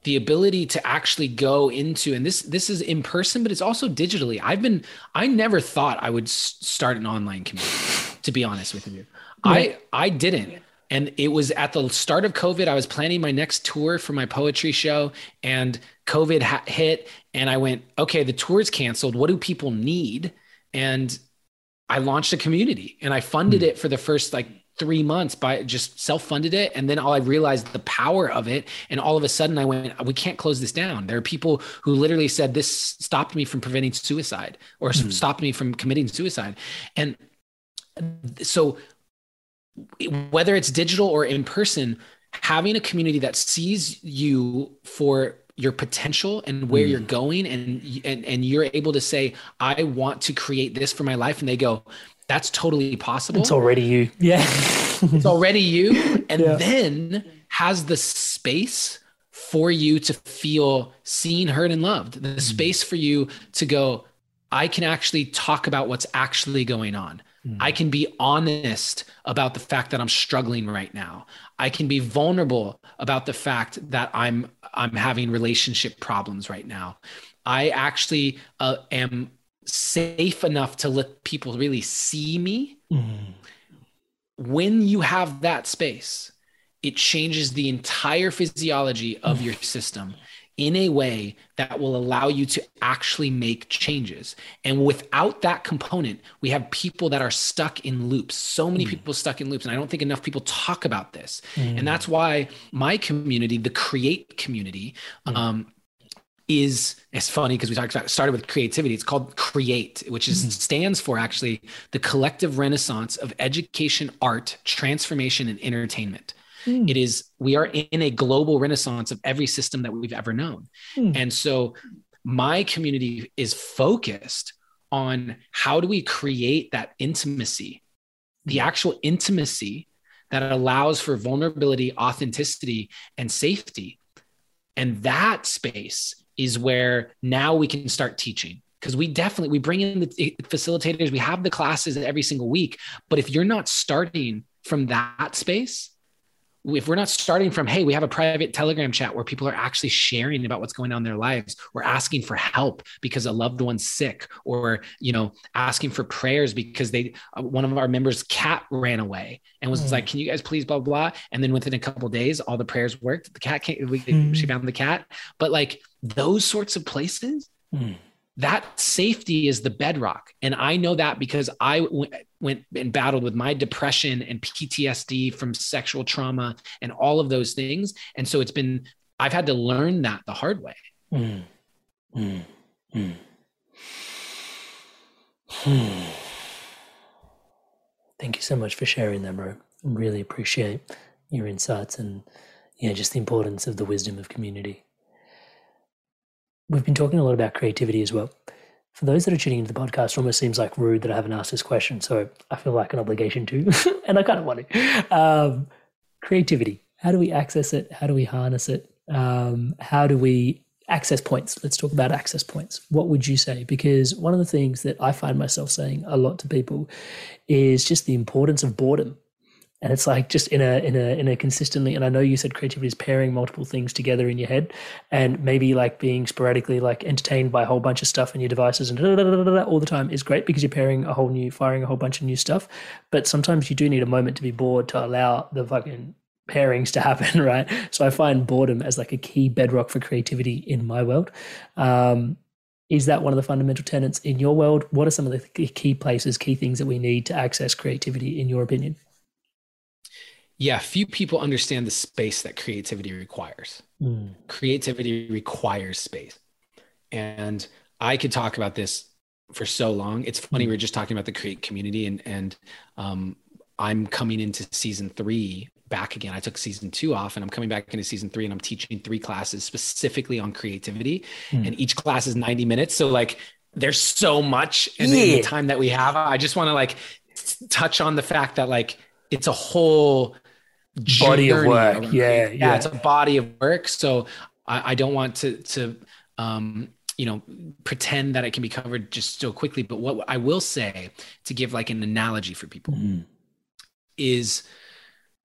B: the ability to actually go into and this this is in person but it's also digitally. I've been i never thought i would start an online community to be honest with you. I i didn't and it was at the start of covid i was planning my next tour for my poetry show and covid ha- hit and i went okay the tour's canceled. What do people need? And i launched a community and i funded mm. it for the first like three months by just self-funded it. And then all i realized the power of it and all of a sudden i went we can't close this down. There are people who literally said this stopped me from preventing suicide or mm. stopped me from committing suicide. And so whether it's digital or in person, having a community that sees you for your potential and where mm. you're going and, and and you're able to say i want to create this for my life and they go that's totally possible
A: it's already you yeah
B: it's already you and yeah. then has the space for you to feel seen heard and loved the mm. space for you to go i can actually talk about what's actually going on Mm. I can be honest about the fact that I'm struggling right now. I can be vulnerable about the fact that I'm I'm having relationship problems right now. I actually uh, am safe enough to let people really see me. Mm. When you have that space, it changes the entire physiology of your system in a way that will allow you to actually make changes. And without that component, we have people that are stuck in loops. So many mm. people stuck in loops. And I don't think enough people talk about this. Mm. And that's why my community, the create community, mm. um, is it's funny because we talked about started with creativity it's called create which is mm-hmm. stands for actually the collective renaissance of education art transformation and entertainment mm. it is we are in a global renaissance of every system that we've ever known mm. and so my community is focused on how do we create that intimacy the hmm. actual intimacy that allows for vulnerability authenticity and safety and that space is where now we can start teaching because we definitely we bring in the facilitators we have the classes every single week but if you're not starting from that space if we're not starting from hey we have a private telegram chat where people are actually sharing about what's going on in their lives we're asking for help because a loved one's sick or you know asking for prayers because they uh, one of our members cat ran away and was mm. like can you guys please blah blah and then within a couple days all the prayers worked the cat came we, mm. she found the cat but like those sorts of places mm that safety is the bedrock. And I know that because I w- went and battled with my depression and PTSD from sexual trauma and all of those things. And so it's been, I've had to learn that the hard way. Mm. Mm. Mm.
A: Thank you so much for sharing that, bro. Really appreciate your insights and yeah, just the importance of the wisdom of community we've been talking a lot about creativity as well. For those that are tuning into the podcast, it almost seems like rude that I haven't asked this question. So I feel like an obligation to, and I kind of want to. Um, creativity. How do we access it? How do we harness it? Um, how do we access points? Let's talk about access points. What would you say? Because one of the things that I find myself saying a lot to people is just the importance of boredom and it's like just in a in a in a consistently and i know you said creativity is pairing multiple things together in your head and maybe like being sporadically like entertained by a whole bunch of stuff in your devices and all the time is great because you're pairing a whole new firing a whole bunch of new stuff. But sometimes you do need a moment to be bored to allow the fucking pairings to happen right? So i find boredom as like a key bedrock for creativity in my world. Um, is that one of the fundamental tenets in your world? What are some of the key places key things that we need to access creativity in your opinion
B: yeah, few people understand the space that creativity requires. Mm. Creativity requires space. And I could talk about this for so long. It's funny, mm. we are just talking about the create community and and um, I'm coming into season three back again. I took season two off and I'm coming back into season three and I'm teaching three classes specifically on creativity. Mm. And each class is 90 minutes. So like there's so much in, yeah. the time that we have. I just want to like touch on the fact that like it's a whole
A: body of work. Yeah, yeah,
B: yeah, It's a body of work. So I, I don't want to to um, you know pretend that it can be covered just so quickly. But what I will say to give like an analogy for people mm. is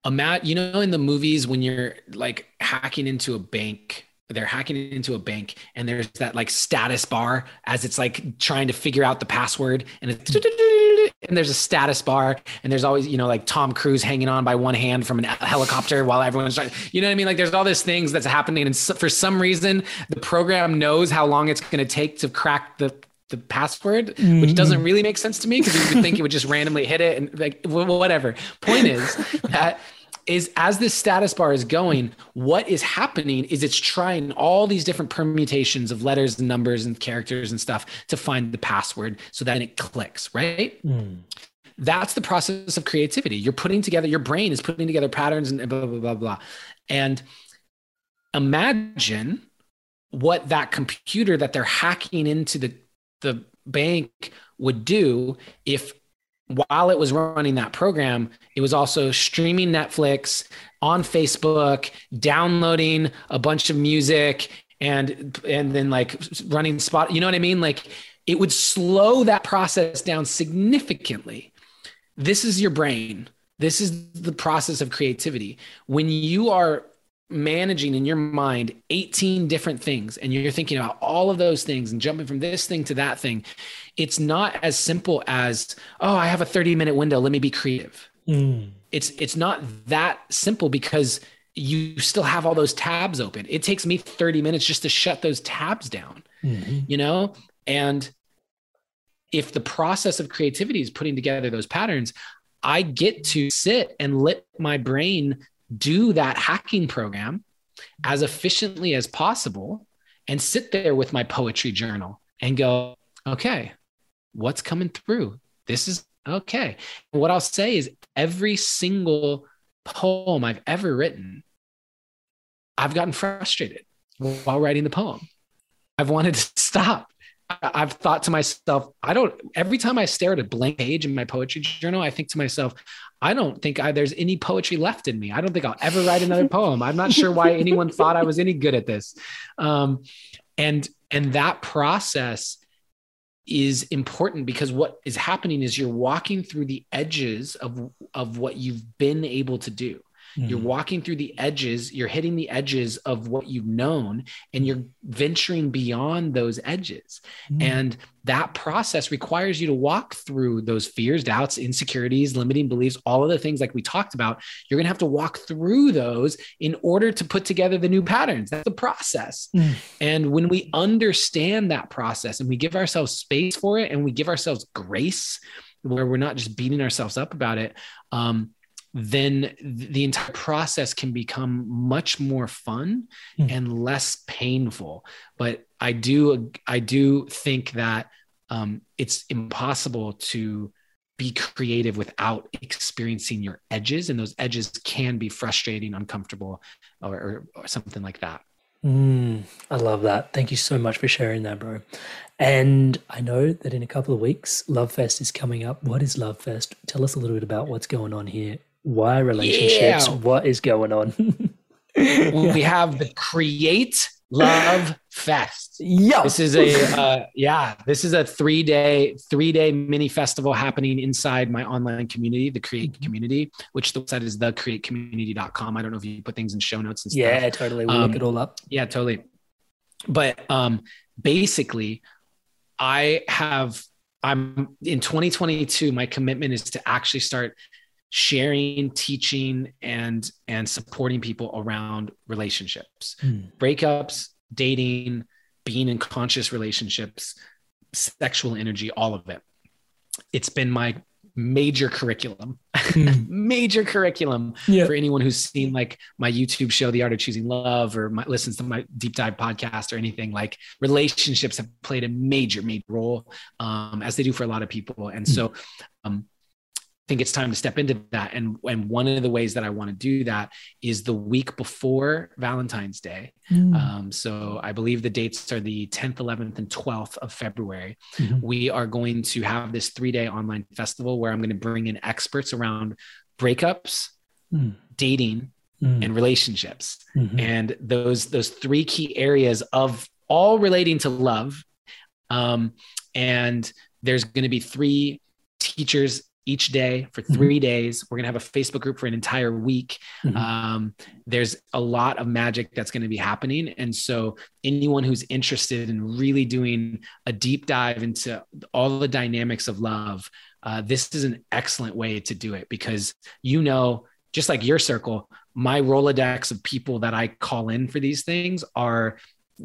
B: a mat. You know, in the movies when you're like hacking into a bank they're hacking into a bank and there's that like status bar as it's like trying to figure out the password and it's and there's a status bar and there's always you know like tom cruise hanging on by one hand from a helicopter while everyone's trying you know what i mean like there's all these things that's happening and for some reason the program knows how long it's going to take to crack the the password, mm-hmm. which doesn't really make sense to me because you would think it would just randomly hit it and like whatever. Point is that is as this status bar is going, what is happening is it's trying all these different permutations of letters and numbers and characters and stuff to find the password so that it clicks, right? Mm. That's the process of creativity. You're putting together, your brain is putting together patterns and blah, blah, blah, blah. And imagine what that computer that they're hacking into the, the bank would do if while it was running that program, it was also streaming Netflix on Facebook, downloading a bunch of music and and then like running spot, you know what I mean? Like it would slow that process down significantly. This is your brain. This is the process of creativity. When you are managing in your mind 18 different things and you're thinking about all of those things and jumping from this thing to that thing it's not as simple as oh i have a 30 minute window let me be creative mm. it's it's not that simple because you still have all those tabs open. It takes me 30 minutes just to shut those tabs down, mm-hmm. you know? And if the process of creativity is putting together those patterns, I get to sit and let my brain do that hacking program as efficiently as possible and sit there with my poetry journal and go, okay, what's coming through? This is okay. what I'll say is every single poem I've ever written, I've gotten frustrated while writing the poem. I've wanted to stop. I've thought to myself, I don't, every time I stare at a blank page in my poetry journal, I think to myself, I don't think I, there's any poetry left in me. I don't think I'll ever write another poem. I'm not sure why anyone thought I was any good at this. Um, and, and that process is important because what is happening is you're walking through the edges of, of what you've been able to do. Mm-hmm. You're walking through the edges, you're hitting the edges of what you've known, and you're venturing beyond those edges. Mm-hmm. And that process requires you to walk through those fears, doubts, insecurities, limiting beliefs, all of the things like we talked about. You're going to have to walk through those in order to put together the new patterns. That's the process. Mm. And when we understand that process and we give ourselves space for it and we give ourselves grace, where we're not just beating ourselves up about it, um, then the entire process can become much more fun mm. and less painful. But I do, I do think that um, it's impossible to be creative without experiencing your edges, and those edges can be frustrating, uncomfortable, or, or, or something like that.
A: Mm, I love that. Thank you so much for sharing that, bro. And I know that in a couple of weeks, Love Fest is coming up. What is Love Fest? Tell us a little bit about what's going on here why relationships? Yeah. What is going on?
B: we have the Create Love Fest.
A: Yeah,
B: this is a uh, yeah, this is a three day three day mini festival happening inside my online community, the Create mm-hmm. Community, which the website is thecreatecommunity.com. I don't know if you put things in show notes and stuff.
A: Yeah, totally. We'll um, look it all up.
B: Yeah, totally. But um, basically, I have I'm in 2022. My commitment is to actually start sharing teaching and and supporting people around relationships mm. breakups dating being in conscious relationships sexual energy all of it it's been my major curriculum mm. major curriculum yeah. for anyone who's seen like my youtube show the art of choosing love or my, listens to my deep dive podcast or anything like relationships have played a major major role um, as they do for a lot of people and mm. so um, think it's time to step into that. And, and one of the ways that I want to do that is the week before Valentine's Day. Mm. Um, so I believe the dates are the 10th, 11th, and 12th of February. Mm-hmm. We are going to have this three day online festival where I'm going to bring in experts around breakups, mm. dating, mm. and relationships. Mm-hmm. And those, those three key areas of all relating to love. Um, and there's going to be three teachers each day for mm-hmm. 3 mm-hmm. days. We're going to have a Facebook group for an entire week. Mm-hmm. Um, there's a lot of magic that's going to be happening. And so, anyone who's interested in really doing a deep dive into all the dynamics of love, uh, this is an excellent way to do it because you know, just like your circle, my Rolodex of people that I call in for these things are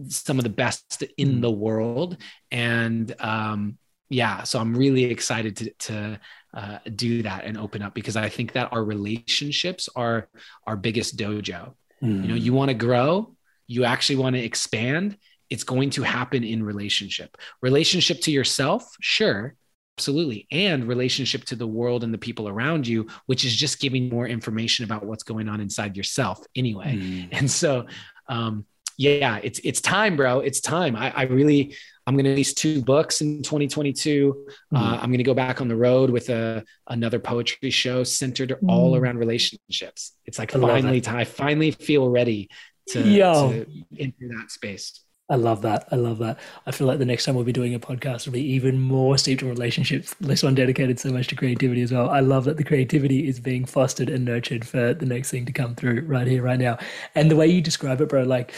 B: some of the best in mm. the world. And um, yeah, so I'm really excited to, to uh, do that and open up because I think that our relationships are our biggest dojo. Mm. You know, you want to grow, you actually want to expand. It's going to happen in relationship. Relationship to yourself, sure, absolutely, and relationship to the world and the people around you, which is just giving more information about what's going on inside yourself anyway. Mm. And so, um, yeah, it's it's time, bro. It's time. I, I really I'm going to release two books in 2022. Mm-hmm. Uh, I'm going to go back on the road with a another poetry show centered mm-hmm. all around relationships. It's like I finally time. I finally feel ready to, to enter that space.
A: I love that. I love that. I feel like the next time we'll be doing a podcast will be even more steeped in relationships, less one dedicated so much to creativity as well. I love that the creativity is being fostered and nurtured for the next thing to come through right here, right now. And the way you describe it, bro, like,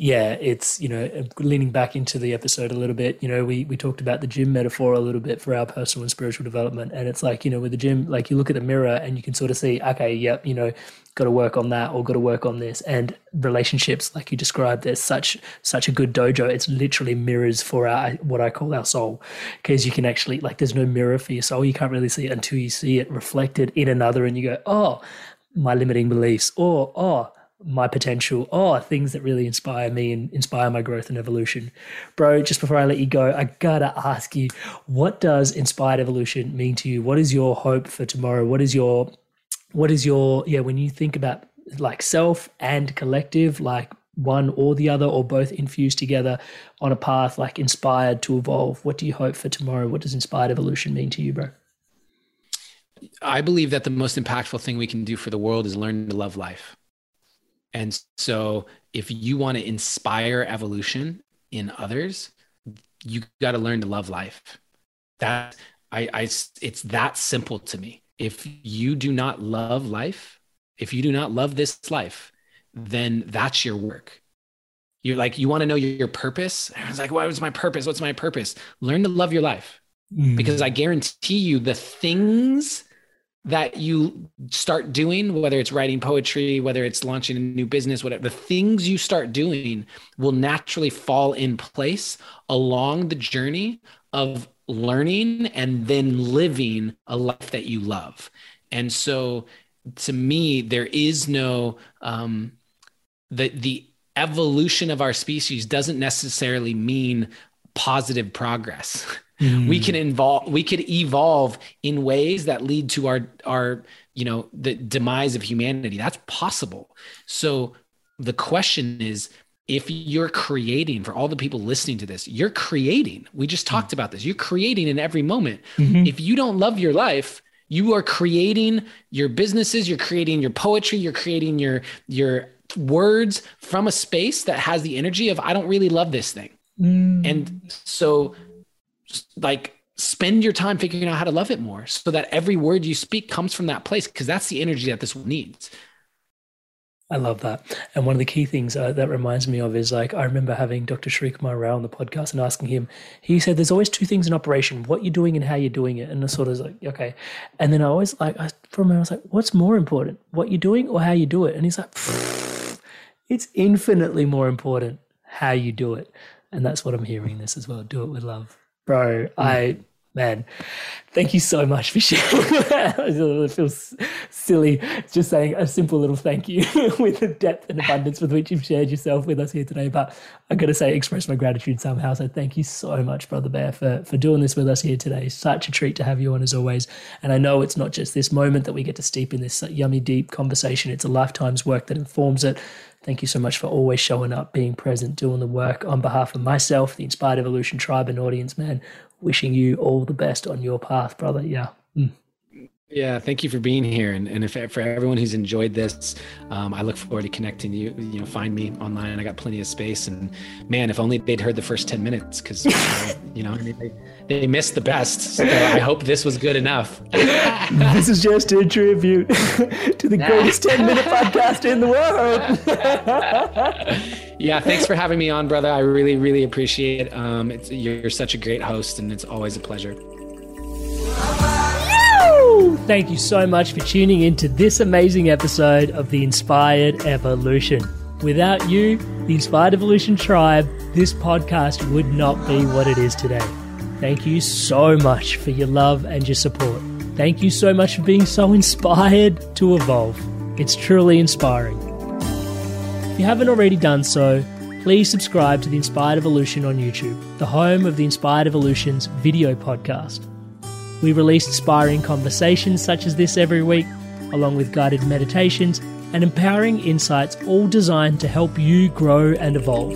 A: yeah, it's, you know, leaning back into the episode a little bit, you know, we, we talked about the gym metaphor a little bit for our personal and spiritual development. And it's like, you know, with the gym, like you look at the mirror and you can sort of see, okay, yep, you know, got to work on that or got to work on this and relationships like you described there's such such a good dojo it's literally mirrors for our what i call our soul because you can actually like there's no mirror for your soul you can't really see it until you see it reflected in another and you go oh my limiting beliefs or oh my potential. Or things that really inspire me and inspire my growth and evolution. Bro just before i let you go i gotta ask you what does inspired evolution mean to you? What is your hope for tomorrow? What is your what is your yeah when you think about like self and collective like one or the other or both infused together on a path like inspired to evolve what do you hope for tomorrow? What does inspired evolution mean to you bro?
B: I believe that the most impactful thing we can do for the world is learn to love life and so if you want to inspire evolution in others you got to learn to love life that I, I it's that simple to me if you do not love life, if you do not love this life, then that's your work. You're like, you want to know your, your purpose? I was like, what was my purpose? What's my purpose? Learn to love your life. Mm. Because I guarantee you the things that you start doing, whether it's writing poetry, whether it's launching a new business, whatever, the things you start doing will naturally fall in place along the journey of learning and then living a life that you love. And so to me, there is no um, the the evolution of our species doesn't necessarily mean positive progress. Mm. We can involve we could evolve in ways that lead to our our you know the demise of humanity. That's possible. So the question is if you're creating for all the people listening to this, you're creating. We just mm. talked about this. You're creating in every moment. Mm-hmm. If you don't love your life, you are creating your businesses, you're creating your poetry, you're creating your your words from a space that has the energy of I don't really love this thing. Mm. And so like spend your time figuring out how to love it more so that every word you speak comes from that place because that's the energy that this needs.
A: I love that. And one of the key things uh, that reminds me of is like, I remember having Dr. Srikumar Rao on the podcast and asking him, he said, there's always two things in operation, what you're doing and how you're doing it. And I sort of like, okay. And then I always like, I, for a moment, I was like, what's more important, what you're doing or how you do it? And he's like, it's infinitely more important how you do it. And that's what I'm hearing this as well. Do it with love. Bro, mm. I man, thank you so much for sharing. it feels silly just saying a simple little thank you with the depth and abundance with which you've shared yourself with us here today. But I got to say, express my gratitude somehow. So thank you so much, Brother Bear, for, for doing this with us here today. Such a treat to have you on as always. And I know it's not just this moment that we get to steep in this yummy, deep conversation, it's a lifetime's work that informs it. Thank you so much for always showing up, being present, doing the work on behalf of myself, the Inspired Evolution tribe and audience, man wishing you all the best on your path, brother. Yeah. Mm.
B: Yeah, thank you for being here, and and if for everyone who's enjoyed this, um, I look forward to connecting you. You know, find me online. I got plenty of space, and man, if only they'd heard the first ten minutes, because you know, I mean, they, they missed the best. So I hope this was good enough.
A: this is just a tribute to the greatest ten minute podcast in the world.
B: yeah, thanks for having me on, brother. I really, really appreciate it. Um, you're such a great host, and it's always a pleasure.
A: Thank you so much for tuning in to this amazing episode of The Inspired Evolution. Without you, the Inspired Evolution Tribe, this podcast would not be what it is today. Thank you so much for your love and your support. Thank you so much for being so inspired to evolve. It's truly inspiring. If you haven't already done so, please subscribe to The Inspired Evolution on YouTube, the home of The Inspired Evolution's video podcast. We release inspiring conversations such as this every week, along with guided meditations and empowering insights, all designed to help you grow and evolve.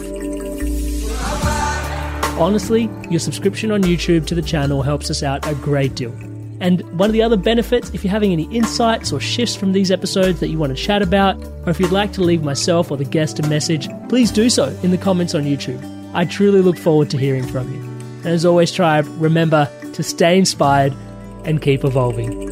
A: Honestly, your subscription on YouTube to the channel helps us out a great deal. And one of the other benefits, if you're having any insights or shifts from these episodes that you want to chat about, or if you'd like to leave myself or the guest a message, please do so in the comments on YouTube.
D: I truly look forward to hearing from you. And as always, Tribe, remember to stay inspired and keep evolving.